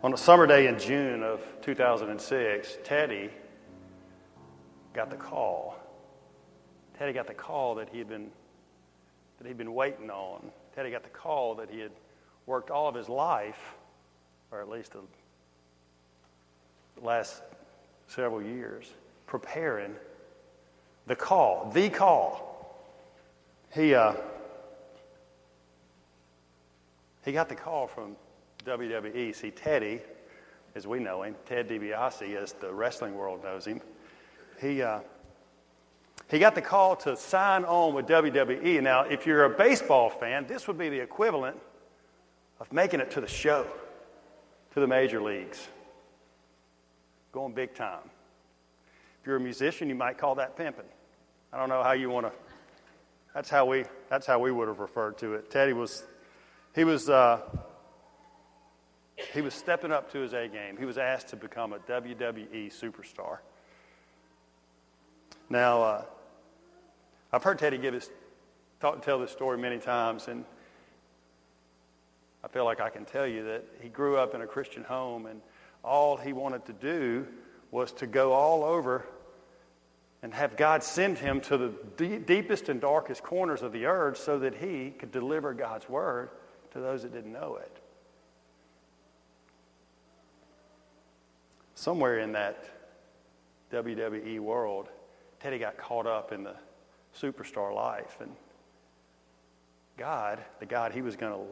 On a summer day in June of 2006, Teddy got the call. Teddy got the call that he had been that he'd been waiting on. Teddy got the call that he had worked all of his life, or at least the last several years, preparing the call, the call. He uh, he got the call from WWE. See, Teddy, as we know him, Ted DiBiase, as the wrestling world knows him, he, uh, he got the call to sign on with WWE. Now, if you're a baseball fan, this would be the equivalent of making it to the show, to the major leagues, going big time. If you're a musician, you might call that pimping. I don't know how you want to. That's how we. That's how we would have referred to it. Teddy was. He was. Uh, he was stepping up to his A game. He was asked to become a WWE superstar. Now, uh, I've heard Teddy give his, talk, tell this story many times, and I feel like I can tell you that he grew up in a Christian home, and all he wanted to do was to go all over and have God send him to the d- deepest and darkest corners of the earth so that he could deliver God's word to those that didn't know it. Somewhere in that WWE world, Teddy got caught up in the superstar life. And God, the God he was going to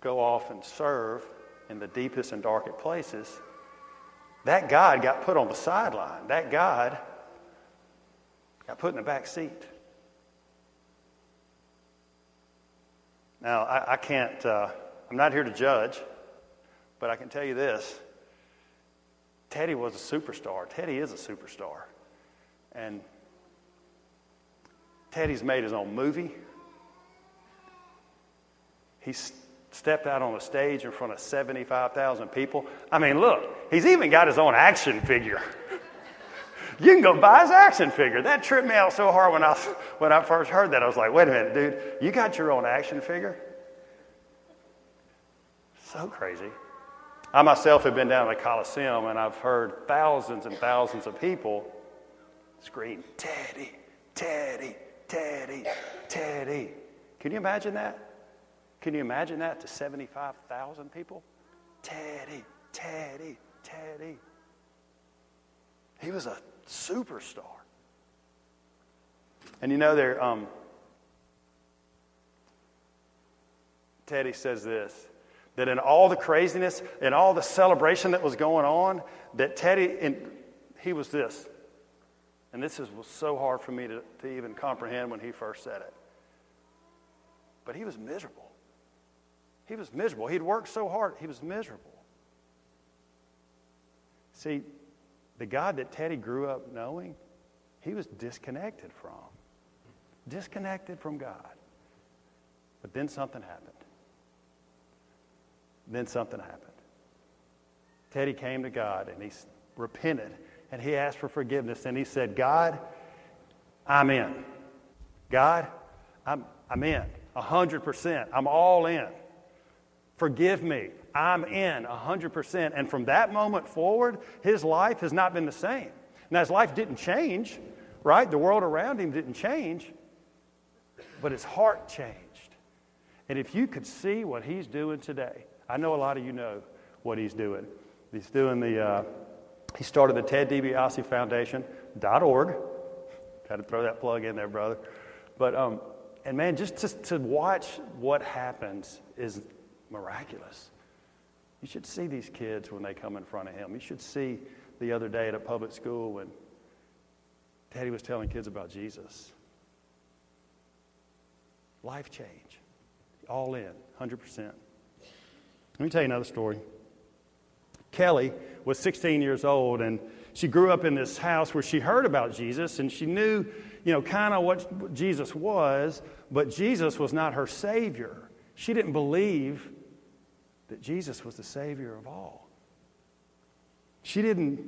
go off and serve in the deepest and darkest places, that God got put on the sideline. That God got put in the back seat. Now, I, I can't, uh, I'm not here to judge, but I can tell you this Teddy was a superstar. Teddy is a superstar. And Teddy's made his own movie. He stepped out on a stage in front of 75,000 people. I mean, look, he's even got his own action figure. you can go buy his action figure. That tripped me out so hard when I, when I first heard that. I was like, wait a minute, dude, you got your own action figure? So crazy. I myself have been down at the Coliseum and I've heard thousands and thousands of people scream, Teddy, Teddy, Teddy, Teddy. Can you imagine that? Can you imagine that to 75,000 people? Teddy, Teddy, Teddy. He was a superstar. And you know, there, um, Teddy says this that in all the craziness and all the celebration that was going on, that Teddy, and he was this. And this is, was so hard for me to, to even comprehend when he first said it. But he was miserable. He was miserable. He'd worked so hard, he was miserable. See, the God that Teddy grew up knowing, he was disconnected from. Disconnected from God. But then something happened. Then something happened. Teddy came to God and he repented and he asked for forgiveness and he said, God, I'm in. God, I'm, I'm in. 100%. I'm all in. Forgive me. I'm in 100%. And from that moment forward, his life has not been the same. Now, his life didn't change, right? The world around him didn't change, but his heart changed. And if you could see what he's doing today, I know a lot of you know what he's doing. He's doing the, uh, he started the Ted DiBiase Foundation.org. Got to throw that plug in there, brother. But, um, and man, just to, to watch what happens is miraculous. You should see these kids when they come in front of him. You should see the other day at a public school when Teddy was telling kids about Jesus. Life change. All in, 100%. Let me tell you another story. Kelly was 16 years old, and she grew up in this house where she heard about Jesus, and she knew, you know, kind of what Jesus was, but Jesus was not her Savior. She didn't believe that Jesus was the Savior of all. She didn't,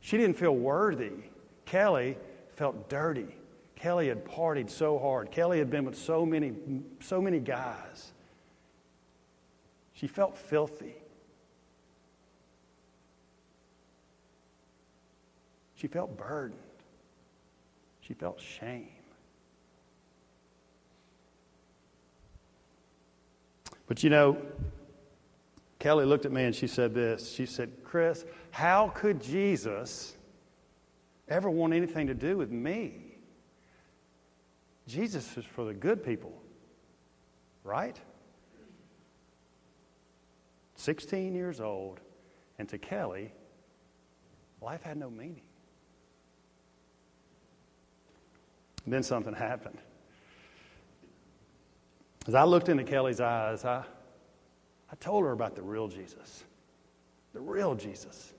she didn't feel worthy. Kelly felt dirty. Kelly had partied so hard. Kelly had been with so many, so many guys. She felt filthy. She felt burdened. She felt shame. But you know, Kelly looked at me and she said this. She said, Chris, how could Jesus ever want anything to do with me? Jesus is for the good people, right? 16 years old, and to Kelly, life had no meaning. And then something happened. As I looked into Kelly's eyes, I, I told her about the real Jesus. The real Jesus.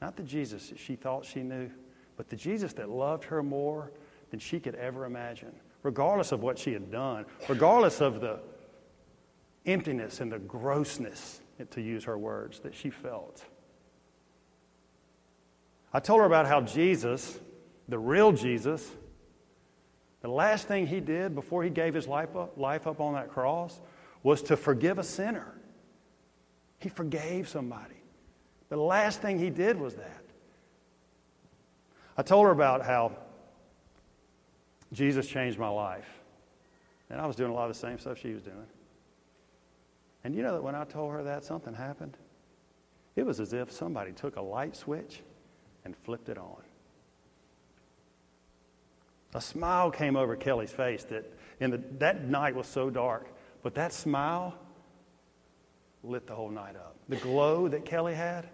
Not the Jesus that she thought she knew, but the Jesus that loved her more than she could ever imagine, regardless of what she had done, regardless of the emptiness and the grossness, to use her words, that she felt. I told her about how Jesus, the real Jesus, the last thing he did before he gave his life up, life up on that cross was to forgive a sinner. He forgave somebody. The last thing he did was that. I told her about how Jesus changed my life. And I was doing a lot of the same stuff she was doing. And you know that when I told her that, something happened? It was as if somebody took a light switch and flipped it on. A smile came over Kelly's face that in the, that night was so dark, but that smile lit the whole night up. The glow that Kelly had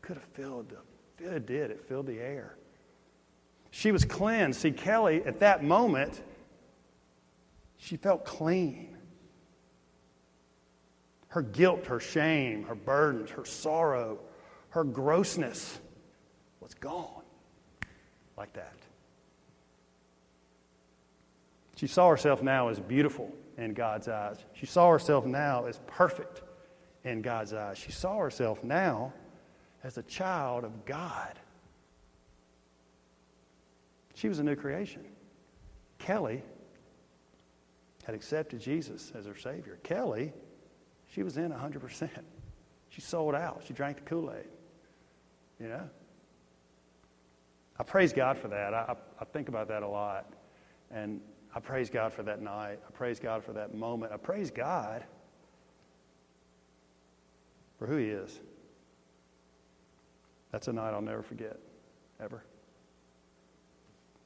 could have filled the, it did, it filled the air. She was cleansed. See, Kelly, at that moment, she felt clean. Her guilt, her shame, her burdens, her sorrow, her grossness was gone like that. She saw herself now as beautiful in God's eyes. She saw herself now as perfect in God's eyes. She saw herself now as a child of God. She was a new creation. Kelly had accepted Jesus as her Savior. Kelly, she was in 100%. She sold out. She drank the Kool Aid. You know? I praise God for that. I, I think about that a lot. And I praise God for that night. I praise God for that moment. I praise God for who He is. That's a night I'll never forget, ever.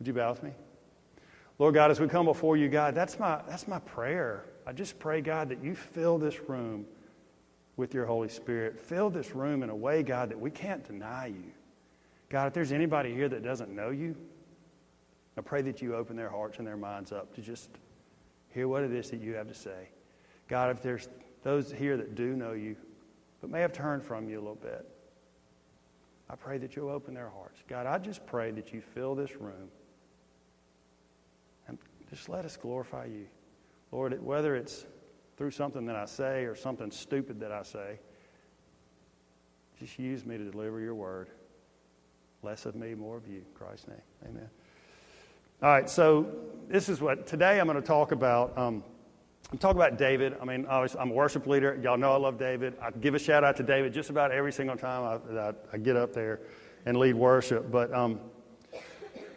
Would you bow with me? Lord God, as we come before you, God, that's my, that's my prayer. I just pray, God, that you fill this room with your Holy Spirit. Fill this room in a way, God, that we can't deny you. God, if there's anybody here that doesn't know you, I pray that you open their hearts and their minds up to just hear what it is that you have to say. God, if there's those here that do know you, but may have turned from you a little bit, I pray that you'll open their hearts. God, I just pray that you fill this room and just let us glorify you. Lord, whether it's through something that I say or something stupid that I say, just use me to deliver your word. Less of me, more of you. In Christ's name. Amen. All right, so this is what today I'm going to talk about. Um, I'm talking about David. I mean, I'm a worship leader. Y'all know I love David. I give a shout out to David just about every single time I, I, I get up there and lead worship. But um,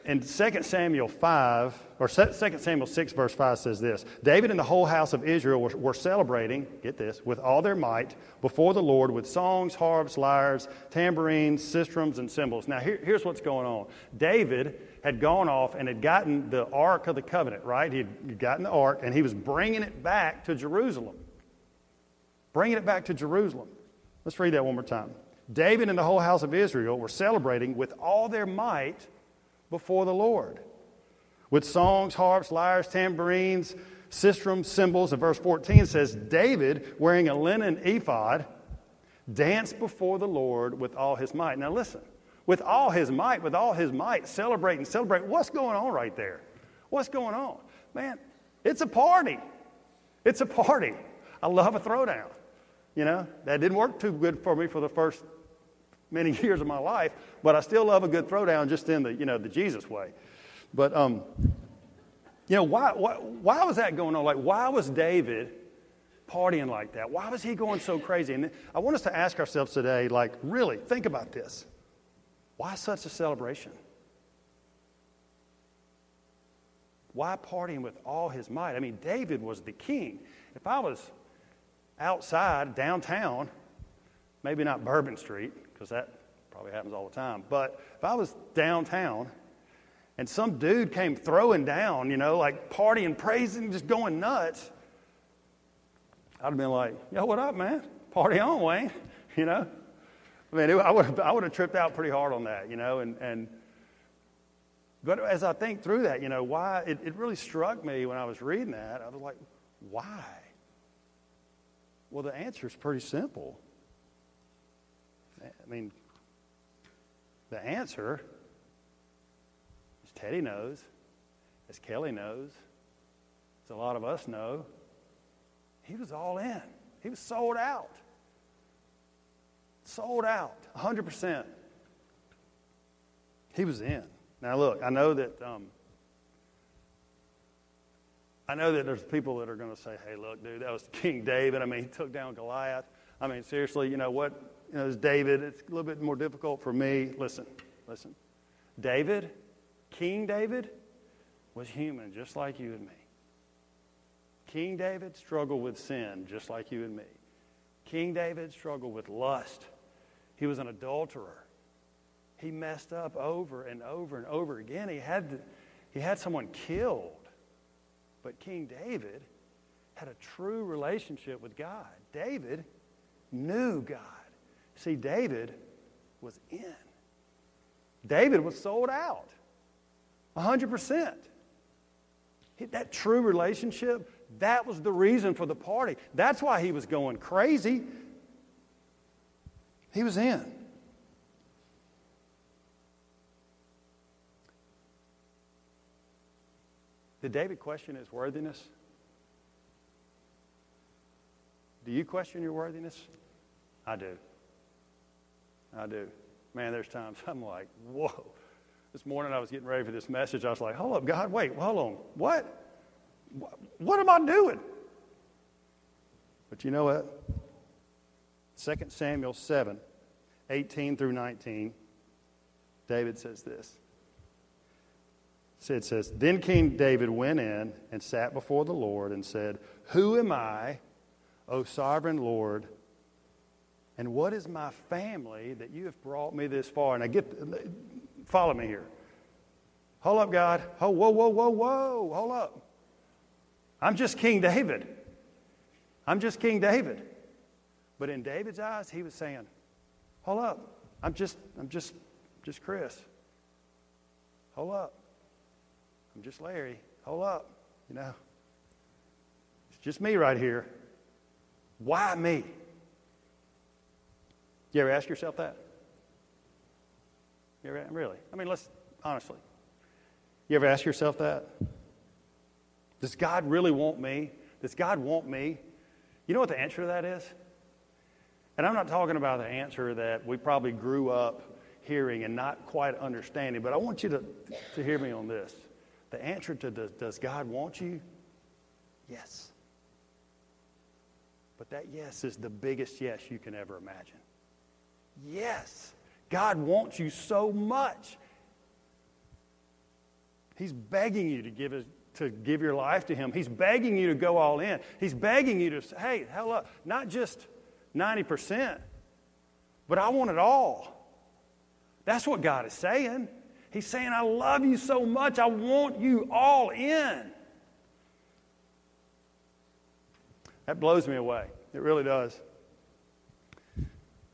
in 2 Samuel 5, or 2 Samuel 6, verse 5 says this David and the whole house of Israel were, were, celebrating, get this, with all their might before the Lord with songs, harps, lyres, tambourines, sistrums, and cymbals. Now, here, here's what's going on David had gone off and had gotten the Ark of the Covenant, right? He had gotten the Ark, and he was bringing it back to Jerusalem. Bringing it back to Jerusalem. Let's read that one more time. David and the whole house of Israel were celebrating with all their might before the Lord with songs, harps, lyres, tambourines, sistrums, cymbals. And verse 14 says, David, wearing a linen ephod, danced before the Lord with all his might. Now listen, with all his might, with all his might, celebrate and celebrate. What's going on right there? What's going on? Man, it's a party. It's a party. I love a throwdown. You know, that didn't work too good for me for the first many years of my life, but I still love a good throwdown just in the, you know, the Jesus way. But, um, you know, why, why, why was that going on? Like, why was David partying like that? Why was he going so crazy? And I want us to ask ourselves today, like, really, think about this. Why such a celebration? Why partying with all his might? I mean, David was the king. If I was outside, downtown, maybe not Bourbon Street, because that probably happens all the time, but if I was downtown and some dude came throwing down, you know, like partying, praising, just going nuts, I'd have been like, yo, what up, man? Party on, Wayne, you know? I mean, it, I would have, I would have tripped out pretty hard on that, you know, and, and but as I think through that, you know, why it, it really struck me when I was reading that. I was like, why? Well, the answer is pretty simple. I mean, the answer, as Teddy knows, as Kelly knows, as a lot of us know, he was all in. He was sold out. Sold out, 100%. He was in. Now, look, I know that. Um, I know that there's people that are going to say, "Hey, look, dude, that was King David. I mean, he took down Goliath. I mean, seriously, you know what? You know, it's David. It's a little bit more difficult for me. Listen, listen. David, King David, was human, just like you and me. King David struggled with sin, just like you and me. King David struggled with lust. He was an adulterer. He messed up over and over and over again. He had, he had someone killed. But King David had a true relationship with God. David knew God. See, David was in. David was sold out 100%. That true relationship, that was the reason for the party. That's why he was going crazy. He was in. Did David question his worthiness? Do you question your worthiness? I do. I do. Man, there's times I'm like, whoa. This morning I was getting ready for this message. I was like, hold up, God, wait, hold on. What? What am I doing? But you know what? 2 Samuel 7, 18 through 19, David says this it says, Then King David went in and sat before the Lord and said, Who am I, O sovereign Lord? And what is my family that you have brought me this far? And I get, follow me here. Hold up, God. Oh, whoa, whoa, whoa, whoa. Hold up. I'm just King David. I'm just King David. But in David's eyes, he was saying, Hold up. I'm just, I'm just, just Chris. Hold up. I'm just Larry. Hold up. You know, it's just me right here. Why me? You ever ask yourself that? You ever, really? I mean, let's honestly. You ever ask yourself that? Does God really want me? Does God want me? You know what the answer to that is? And I'm not talking about the answer that we probably grew up hearing and not quite understanding, but I want you to, to hear me on this. The answer to does, does God want you? Yes. But that yes is the biggest yes you can ever imagine. Yes. God wants you so much. He's begging you to give, his, to give your life to Him. He's begging you to go all in. He's begging you to say, hey, hell up, not just 90%, but I want it all. That's what God is saying. He's saying, I love you so much, I want you all in. That blows me away. It really does.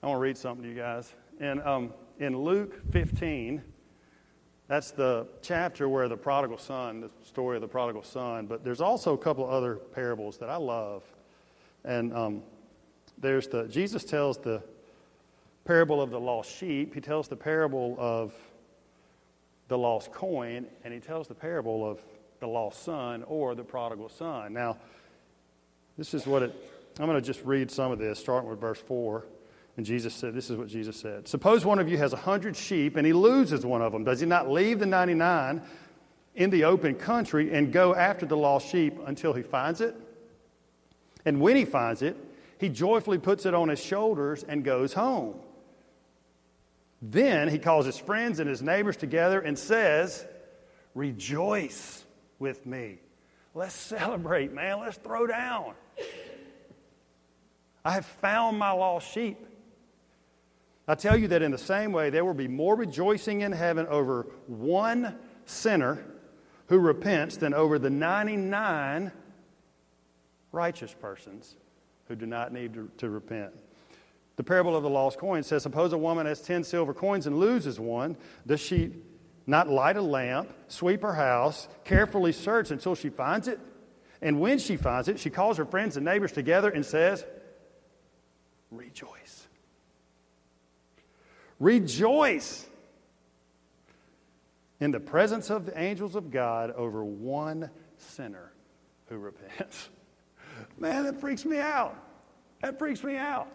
I want to read something to you guys. In, um, in Luke 15, that's the chapter where the prodigal son, the story of the prodigal son, but there's also a couple of other parables that I love. And um, there's the, Jesus tells the parable of the lost sheep, he tells the parable of the lost coin, and he tells the parable of the lost son or the prodigal son. Now, this is what it, I'm going to just read some of this, starting with verse 4. And Jesus said, This is what Jesus said. Suppose one of you has a hundred sheep and he loses one of them. Does he not leave the 99 in the open country and go after the lost sheep until he finds it? And when he finds it, he joyfully puts it on his shoulders and goes home. Then he calls his friends and his neighbors together and says, Rejoice with me. Let's celebrate, man. Let's throw down. I have found my lost sheep. I tell you that in the same way, there will be more rejoicing in heaven over one sinner who repents than over the 99 righteous persons who do not need to, to repent. The parable of the lost coin says Suppose a woman has 10 silver coins and loses one. Does she not light a lamp, sweep her house, carefully search until she finds it? And when she finds it, she calls her friends and neighbors together and says, Rejoice. Rejoice in the presence of the angels of God over one sinner who repents. Man, that freaks me out. That freaks me out.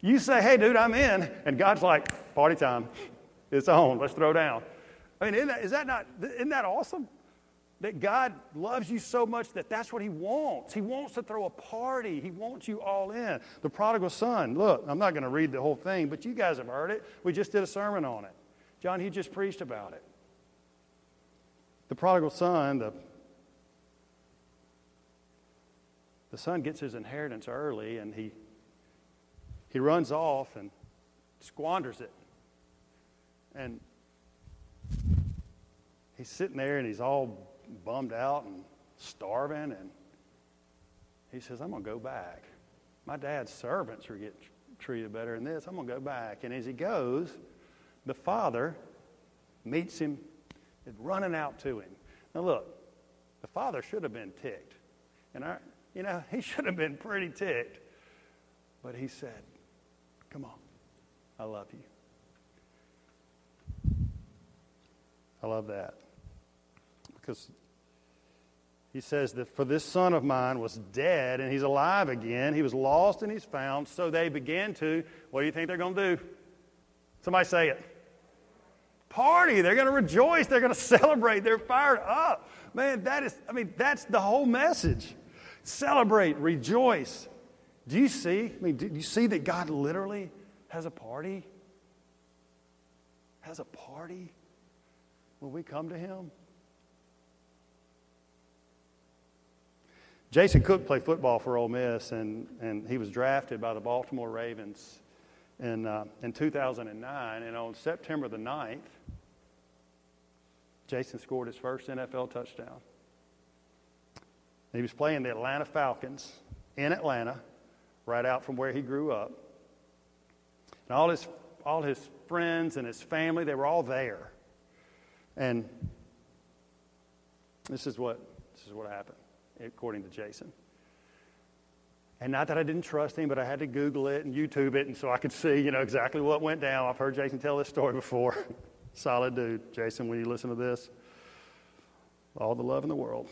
You say, hey, dude, I'm in, and God's like, party time. It's on. Let's throw down. I mean, isn't that, is that not, isn't that awesome? That God loves you so much that that's what He wants. He wants to throw a party. He wants you all in. The prodigal son, look, I'm not going to read the whole thing, but you guys have heard it. We just did a sermon on it. John, he just preached about it. The prodigal son, the, the son gets his inheritance early and he, he runs off and squanders it. And he's sitting there and he's all bummed out and starving. And he says, I'm going to go back. My dad's servants are getting treated better than this. I'm going to go back. And as he goes, the father meets him running out to him. Now, look, the father should have been ticked. And, I, you know, he should have been pretty ticked. But he said, Come on, I love you. I love that. Because he says that for this son of mine was dead and he's alive again. He was lost and he's found. So they began to, what do you think they're going to do? Somebody say it. Party. They're going to rejoice. They're going to celebrate. They're fired up. Man, that is, I mean, that's the whole message. Celebrate, rejoice. Do you see? I mean, do you see that God literally has a party? Has a party when we come to Him? Jason Cook played football for Ole Miss, and, and he was drafted by the Baltimore Ravens in, uh, in 2009. And on September the 9th, Jason scored his first NFL touchdown. He was playing the Atlanta Falcons in Atlanta, right out from where he grew up. And all his, all his friends and his family, they were all there. And this is what, this is what happened according to Jason. And not that I didn't trust him, but I had to Google it and YouTube it, and so I could see, you know, exactly what went down. I've heard Jason tell this story before. Solid dude, Jason. When you listen to this, all the love in the world.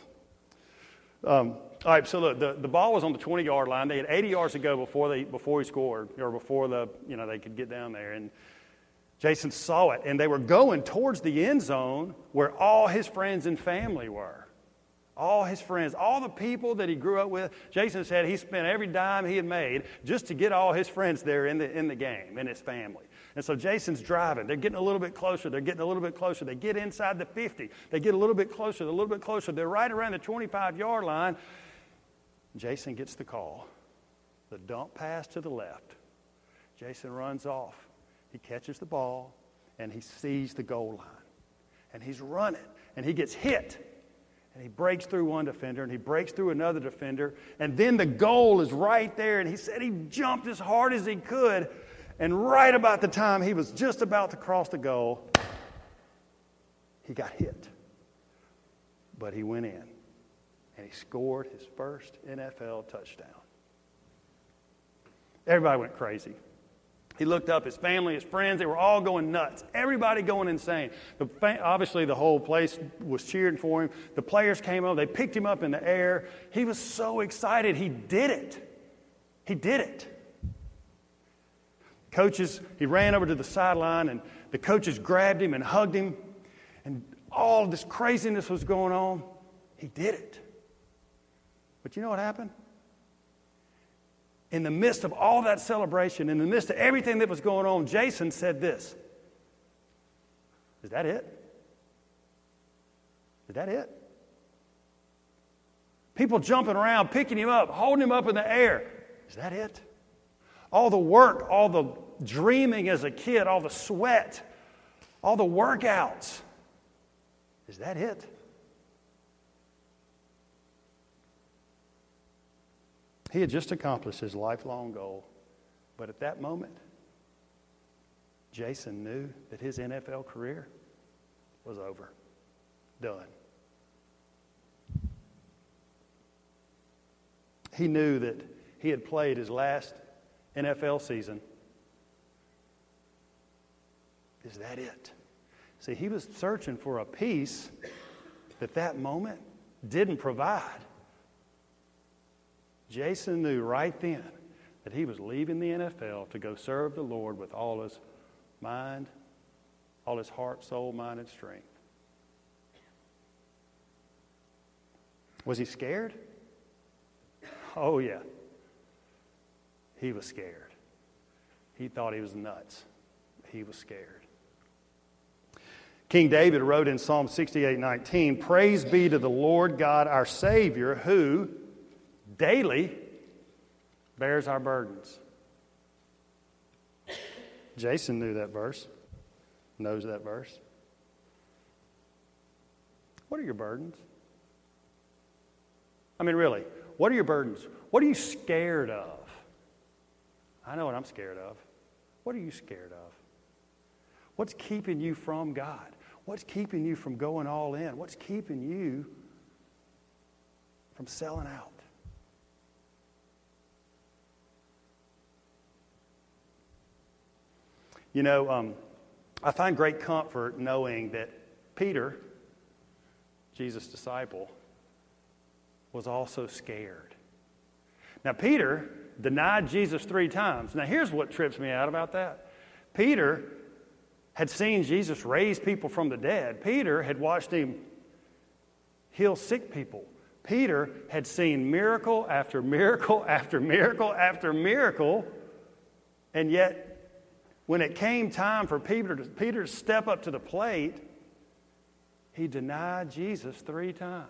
Um, all right, so look, the, the ball was on the 20 yard line. They had 80 yards to go before they before he scored, or before the you know they could get down there. And Jason saw it, and they were going towards the end zone where all his friends and family were all his friends, all the people that he grew up with. Jason said he spent every dime he had made just to get all his friends there in the, in the game, in his family. And so Jason's driving. They're getting a little bit closer. They're getting a little bit closer. They get inside the 50. They get a little bit closer, a little bit closer. They're right around the 25 yard line. Jason gets the call. The dump pass to the left. Jason runs off. He catches the ball and he sees the goal line. And he's running and he gets hit and he breaks through one defender and he breaks through another defender. And then the goal is right there. And he said he jumped as hard as he could. And right about the time he was just about to cross the goal, he got hit. But he went in and he scored his first NFL touchdown. Everybody went crazy. He looked up his family, his friends, they were all going nuts. Everybody going insane. The, obviously, the whole place was cheering for him. The players came up, they picked him up in the air. He was so excited. He did it. He did it. Coaches, he ran over to the sideline, and the coaches grabbed him and hugged him, and all this craziness was going on. He did it. But you know what happened? In the midst of all that celebration, in the midst of everything that was going on, Jason said this Is that it? Is that it? People jumping around, picking him up, holding him up in the air. Is that it? All the work, all the dreaming as a kid, all the sweat, all the workouts. Is that it? He had just accomplished his lifelong goal. But at that moment, Jason knew that his NFL career was over, done. He knew that he had played his last NFL season. Is that it? See, he was searching for a peace that that moment didn't provide. Jason knew right then that he was leaving the NFL to go serve the Lord with all his mind, all his heart, soul, mind, and strength. Was he scared? Oh, yeah. He was scared. He thought he was nuts. He was scared. King David wrote in Psalm 68 19, Praise be to the Lord God our Savior, who daily bears our burdens. Jason knew that verse, knows that verse. What are your burdens? I mean, really, what are your burdens? What are you scared of? I know what I'm scared of. What are you scared of? What's keeping you from God? What's keeping you from going all in? What's keeping you from selling out? You know, um, I find great comfort knowing that Peter, Jesus' disciple, was also scared. Now, Peter denied Jesus three times. Now, here's what trips me out about that Peter had seen Jesus raise people from the dead, Peter had watched him heal sick people. Peter had seen miracle after miracle after miracle after miracle, and yet, when it came time for Peter to, Peter to step up to the plate, he denied Jesus three times.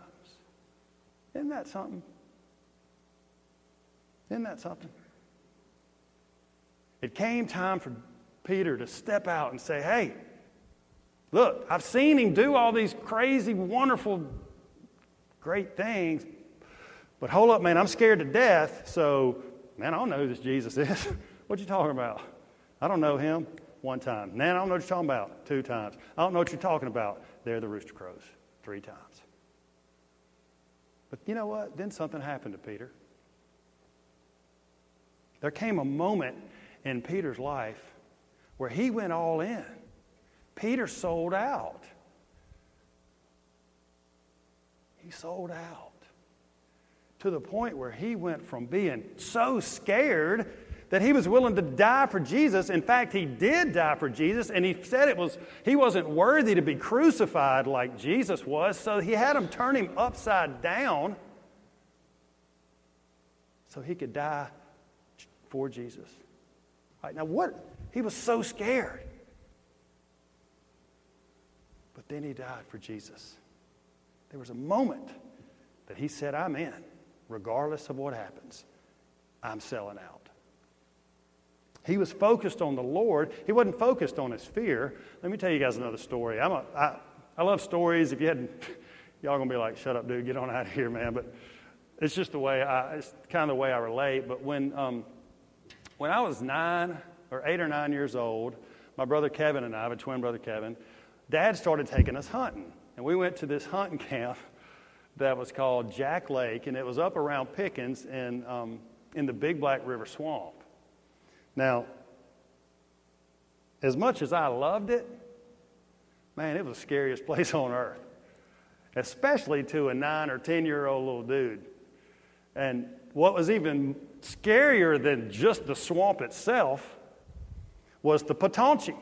Isn't that something? Isn't that something? It came time for Peter to step out and say, Hey, look, I've seen him do all these crazy, wonderful, great things, but hold up, man, I'm scared to death, so, man, I don't know who this Jesus is. what you talking about? I don't know him. One time. Man, I don't know what you're talking about. Two times. I don't know what you're talking about. There the rooster crows. Three times. But you know what? Then something happened to Peter. There came a moment in Peter's life where he went all in. Peter sold out. He sold out to the point where he went from being so scared that he was willing to die for Jesus. In fact, he did die for Jesus, and he said it was he wasn't worthy to be crucified like Jesus was, so he had him turn him upside down so he could die for Jesus. All right, now what? He was so scared. But then he died for Jesus. There was a moment that he said, I'm in, regardless of what happens. I'm selling out. He was focused on the Lord. He wasn't focused on his fear. Let me tell you guys another story. I'm a, I, I love stories. If you hadn't, y'all gonna be like, shut up, dude, get on out of here, man. But it's just the way I, it's kind of the way I relate. But when, um, when I was nine or eight or nine years old, my brother Kevin and I, I have a twin brother Kevin, dad started taking us hunting. And we went to this hunting camp that was called Jack Lake, and it was up around Pickens in, um, in the Big Black River Swamp. Now, as much as I loved it, man, it was the scariest place on earth, especially to a nine or 10 year old little dude. And what was even scarier than just the swamp itself was the Patonchi.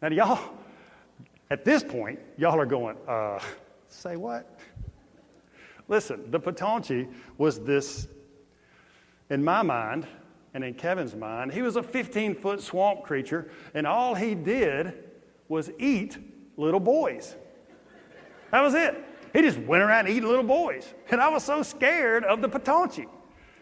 Now, y'all, at this point, y'all are going, uh, say what? Listen, the Patonchi was this, in my mind, and in Kevin's mind, he was a 15 foot swamp creature, and all he did was eat little boys. That was it. He just went around eating little boys. And I was so scared of the Patonchi.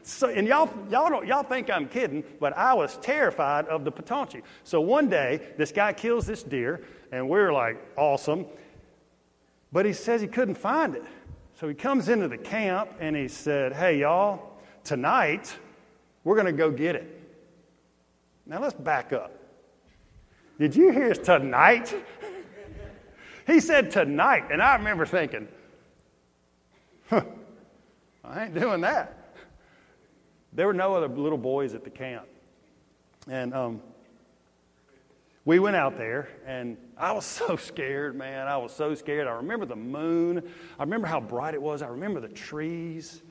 So, and y'all, y'all, don't, y'all think I'm kidding, but I was terrified of the Patonchi. So one day, this guy kills this deer, and we're like, awesome. But he says he couldn't find it. So he comes into the camp and he said, Hey, y'all, tonight we're going to go get it. Now let's back up. Did you hear tonight? he said tonight. And I remember thinking, huh, I ain't doing that. There were no other little boys at the camp. And um, we went out there, and I was so scared, man. I was so scared. I remember the moon. I remember how bright it was. I remember the trees.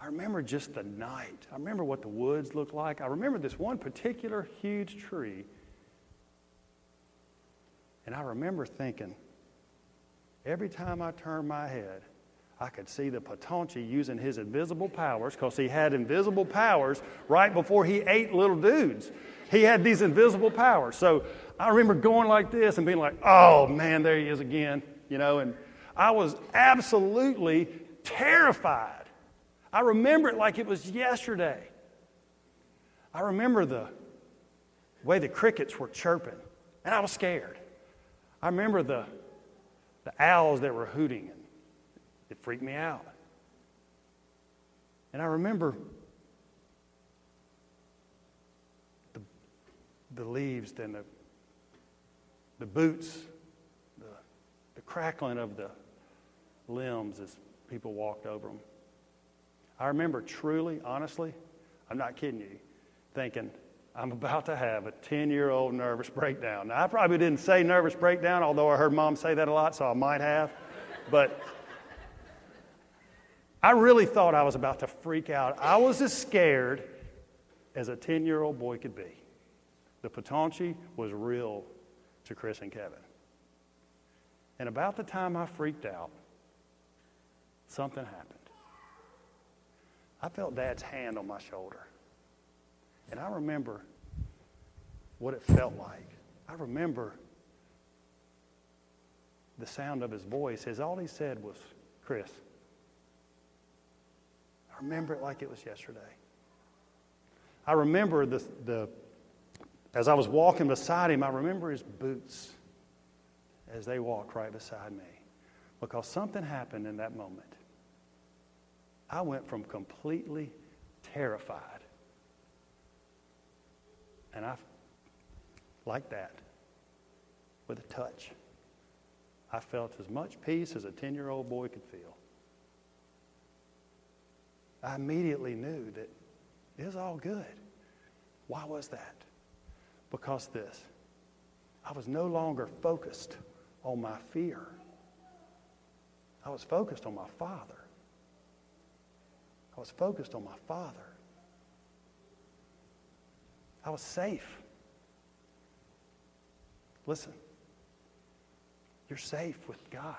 I remember just the night. I remember what the woods looked like. I remember this one particular huge tree. And I remember thinking, every time I turned my head, I could see the Patonchi using his invisible powers because he had invisible powers right before he ate little dudes. He had these invisible powers. So I remember going like this and being like, oh man, there he is again, you know, and I was absolutely terrified. I remember it like it was yesterday. I remember the way the crickets were chirping, and I was scared. I remember the, the owls that were hooting. It freaked me out. And I remember the, the leaves and the, the boots, the, the crackling of the limbs as people walked over them. I remember truly, honestly, I'm not kidding you, thinking, I'm about to have a 10 year old nervous breakdown. Now, I probably didn't say nervous breakdown, although I heard mom say that a lot, so I might have. But I really thought I was about to freak out. I was as scared as a 10 year old boy could be. The Patonchi was real to Chris and Kevin. And about the time I freaked out, something happened. I felt Dad's hand on my shoulder. And I remember what it felt like. I remember the sound of his voice as all he said was, Chris, I remember it like it was yesterday. I remember the, the, as I was walking beside him, I remember his boots as they walked right beside me. Because something happened in that moment. I went from completely terrified. And I, like that, with a touch, I felt as much peace as a 10 year old boy could feel. I immediately knew that it was all good. Why was that? Because this. I was no longer focused on my fear. I was focused on my Father. I was focused on my Father. I was safe. Listen, you're safe with God.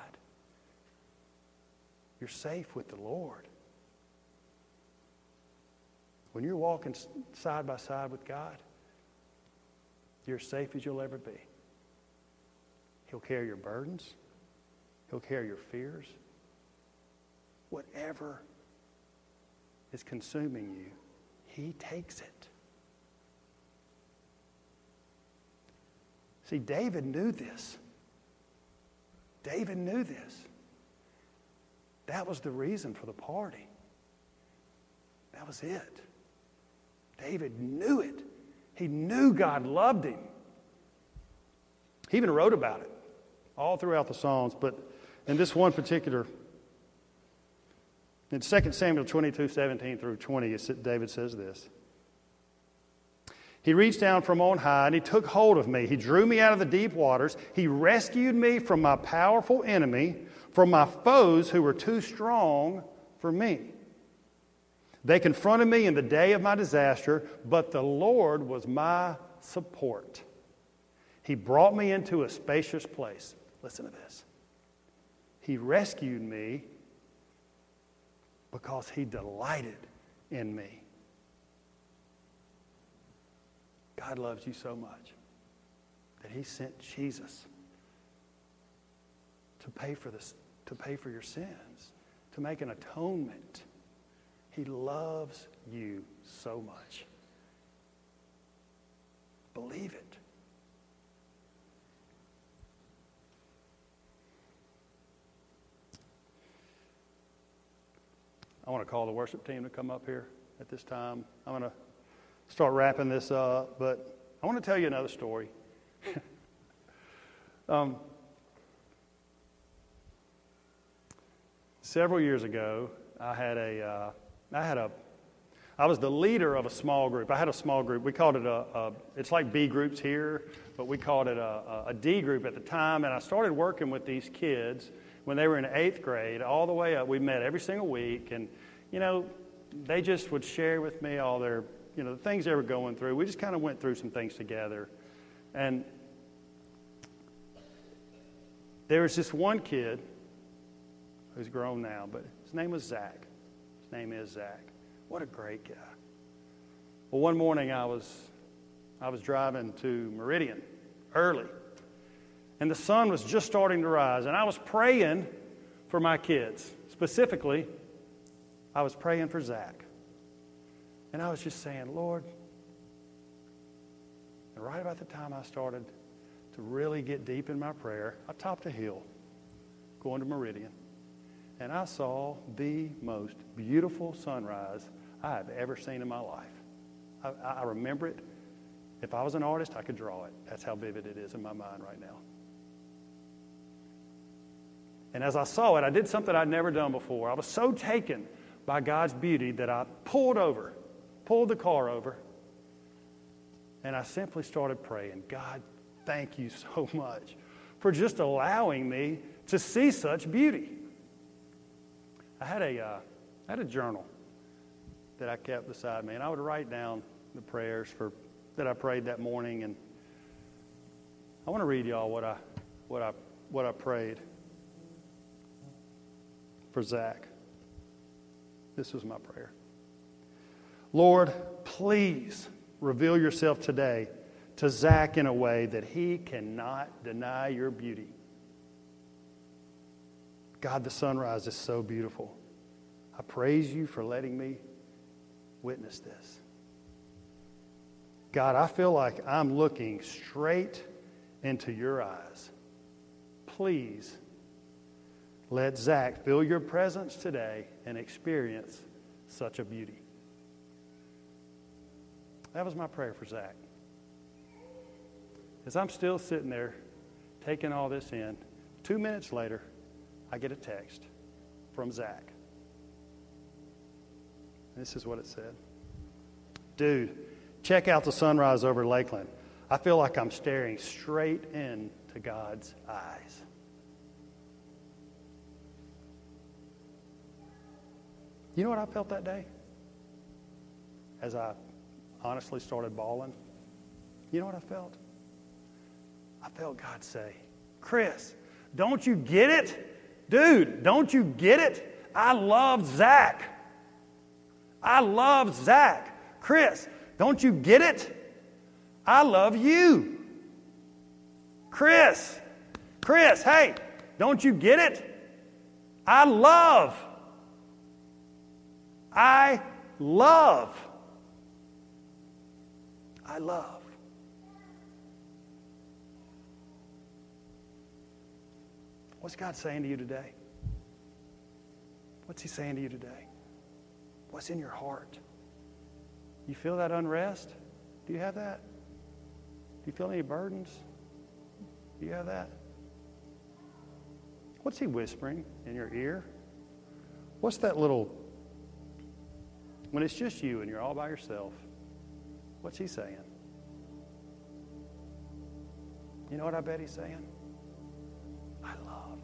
You're safe with the Lord. When you're walking side by side with God, you're as safe as you'll ever be. He'll carry your burdens, He'll carry your fears. Whatever is consuming you, He takes it. See, David knew this. David knew this. That was the reason for the party. That was it. David knew it. He knew God loved him. He even wrote about it all throughout the Psalms, but in this one particular, in 2 Samuel 22 17 through 20, David says this. He reached down from on high and he took hold of me. He drew me out of the deep waters. He rescued me from my powerful enemy, from my foes who were too strong for me. They confronted me in the day of my disaster, but the Lord was my support. He brought me into a spacious place. Listen to this. He rescued me because he delighted in me. God loves you so much that he sent Jesus to pay for this, to pay for your sins, to make an atonement. He loves you so much. Believe it. I want to call the worship team to come up here at this time. I'm going to start wrapping this up, but I want to tell you another story. um, several years ago, I had a, uh, I had a, I was the leader of a small group. I had a small group. We called it a, a it's like B groups here, but we called it a, a D group at the time. And I started working with these kids when they were in eighth grade, all the way up. We met every single week, and you know, they just would share with me all their, you know, the things they were going through. We just kind of went through some things together, and there was this one kid who's grown now, but his name was Zach. His name is Zach. What a great guy. Well, one morning I was I was driving to Meridian early and the sun was just starting to rise. And I was praying for my kids. Specifically, I was praying for Zach. And I was just saying, Lord, and right about the time I started to really get deep in my prayer, I topped a hill going to Meridian. And I saw the most beautiful sunrise I have ever seen in my life. I, I remember it. If I was an artist, I could draw it. That's how vivid it is in my mind right now. And as I saw it, I did something I'd never done before. I was so taken by God's beauty that I pulled over, pulled the car over, and I simply started praying God, thank you so much for just allowing me to see such beauty. I had a, uh, I had a journal that I kept beside me, and I would write down the prayers for, that I prayed that morning. And I want to read y'all what I, what I, what I prayed for Zach. This was my prayer. Lord, please reveal yourself today to Zach in a way that he cannot deny your beauty. God, the sunrise is so beautiful. I praise you for letting me witness this. God, I feel like I'm looking straight into your eyes. Please let Zach feel your presence today and experience such a beauty. That was my prayer for Zach. As I'm still sitting there taking all this in, two minutes later, I get a text from Zach. This is what it said Dude, check out the sunrise over Lakeland. I feel like I'm staring straight into God's eyes. You know what I felt that day? As I honestly started bawling? You know what I felt? I felt God say, Chris, don't you get it? Dude, don't you get it? I love Zach. I love Zach. Chris, don't you get it? I love you. Chris, Chris, hey, don't you get it? I love I love. I love. What's God saying to you today? What's He saying to you today? What's in your heart? You feel that unrest? Do you have that? Do you feel any burdens? Do you have that? What's He whispering in your ear? What's that little when it's just you and you're all by yourself, what's he saying? You know what I bet he's saying? I love.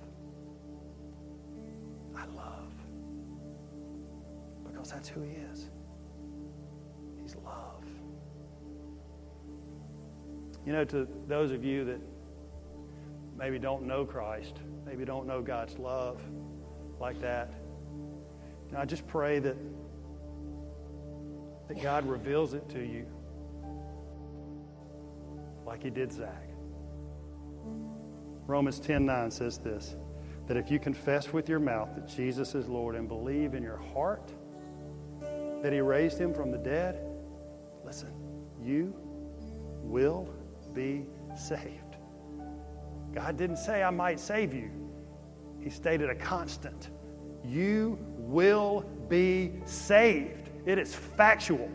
I love. Because that's who he is. He's love. You know, to those of you that maybe don't know Christ, maybe don't know God's love like that, I just pray that that God reveals it to you like he did Zach. Romans 10 9 says this that if you confess with your mouth that Jesus is Lord and believe in your heart that He raised Him from the dead, listen, you will be saved. God didn't say, I might save you. He stated a constant. You will be saved. It is factual.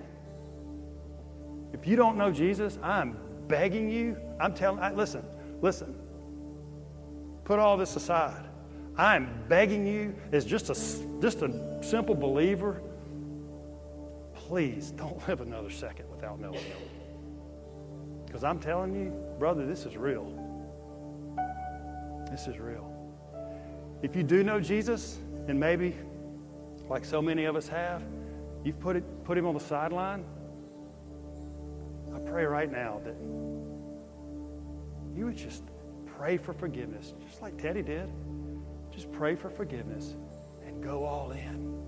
If you don't know Jesus, I'm begging you. I'm telling, I, listen, listen. Put all this aside. I'm begging you, as just a, just a simple believer, please don't live another second without knowing Him. Because I'm telling you, brother, this is real. This is real. If you do know Jesus, and maybe, like so many of us have, you've put, it, put him on the sideline, I pray right now that you would just pray for forgiveness, just like Teddy did. Just pray for forgiveness and go all in.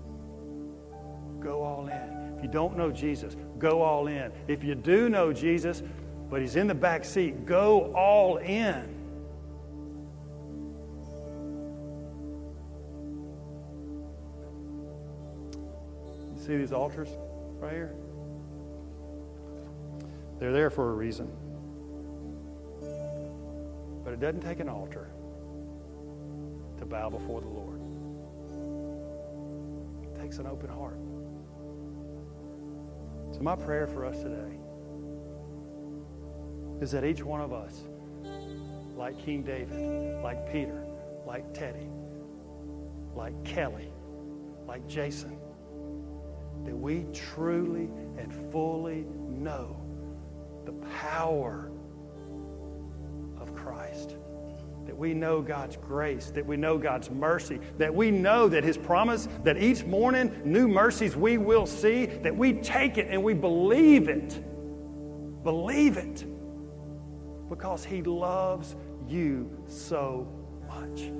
Go all in. If you don't know Jesus, go all in. If you do know Jesus, but he's in the back seat, go all in. See these altars right here? They're there for a reason. But it doesn't take an altar to bow before the Lord. It takes an open heart. So, my prayer for us today is that each one of us, like King David, like Peter, like Teddy, like Kelly, like Jason, that we truly and fully know the power of Christ. That we know God's grace, that we know God's mercy, that we know that His promise that each morning new mercies we will see, that we take it and we believe it. Believe it. Because He loves you so much.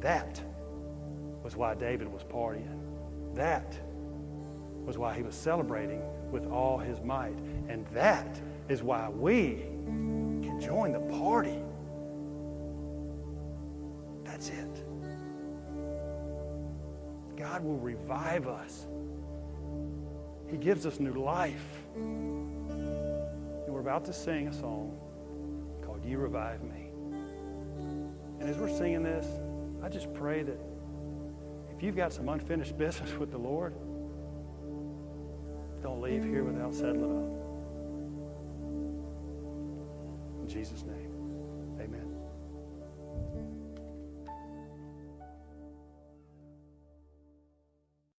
That was why David was partying. That was why he was celebrating with all his might. And that is why we can join the party. That's it. God will revive us. He gives us new life. And we're about to sing a song called You Revive Me. And as we're singing this, I just pray that if you've got some unfinished business with the Lord, don't leave here without settling up. In Jesus' name.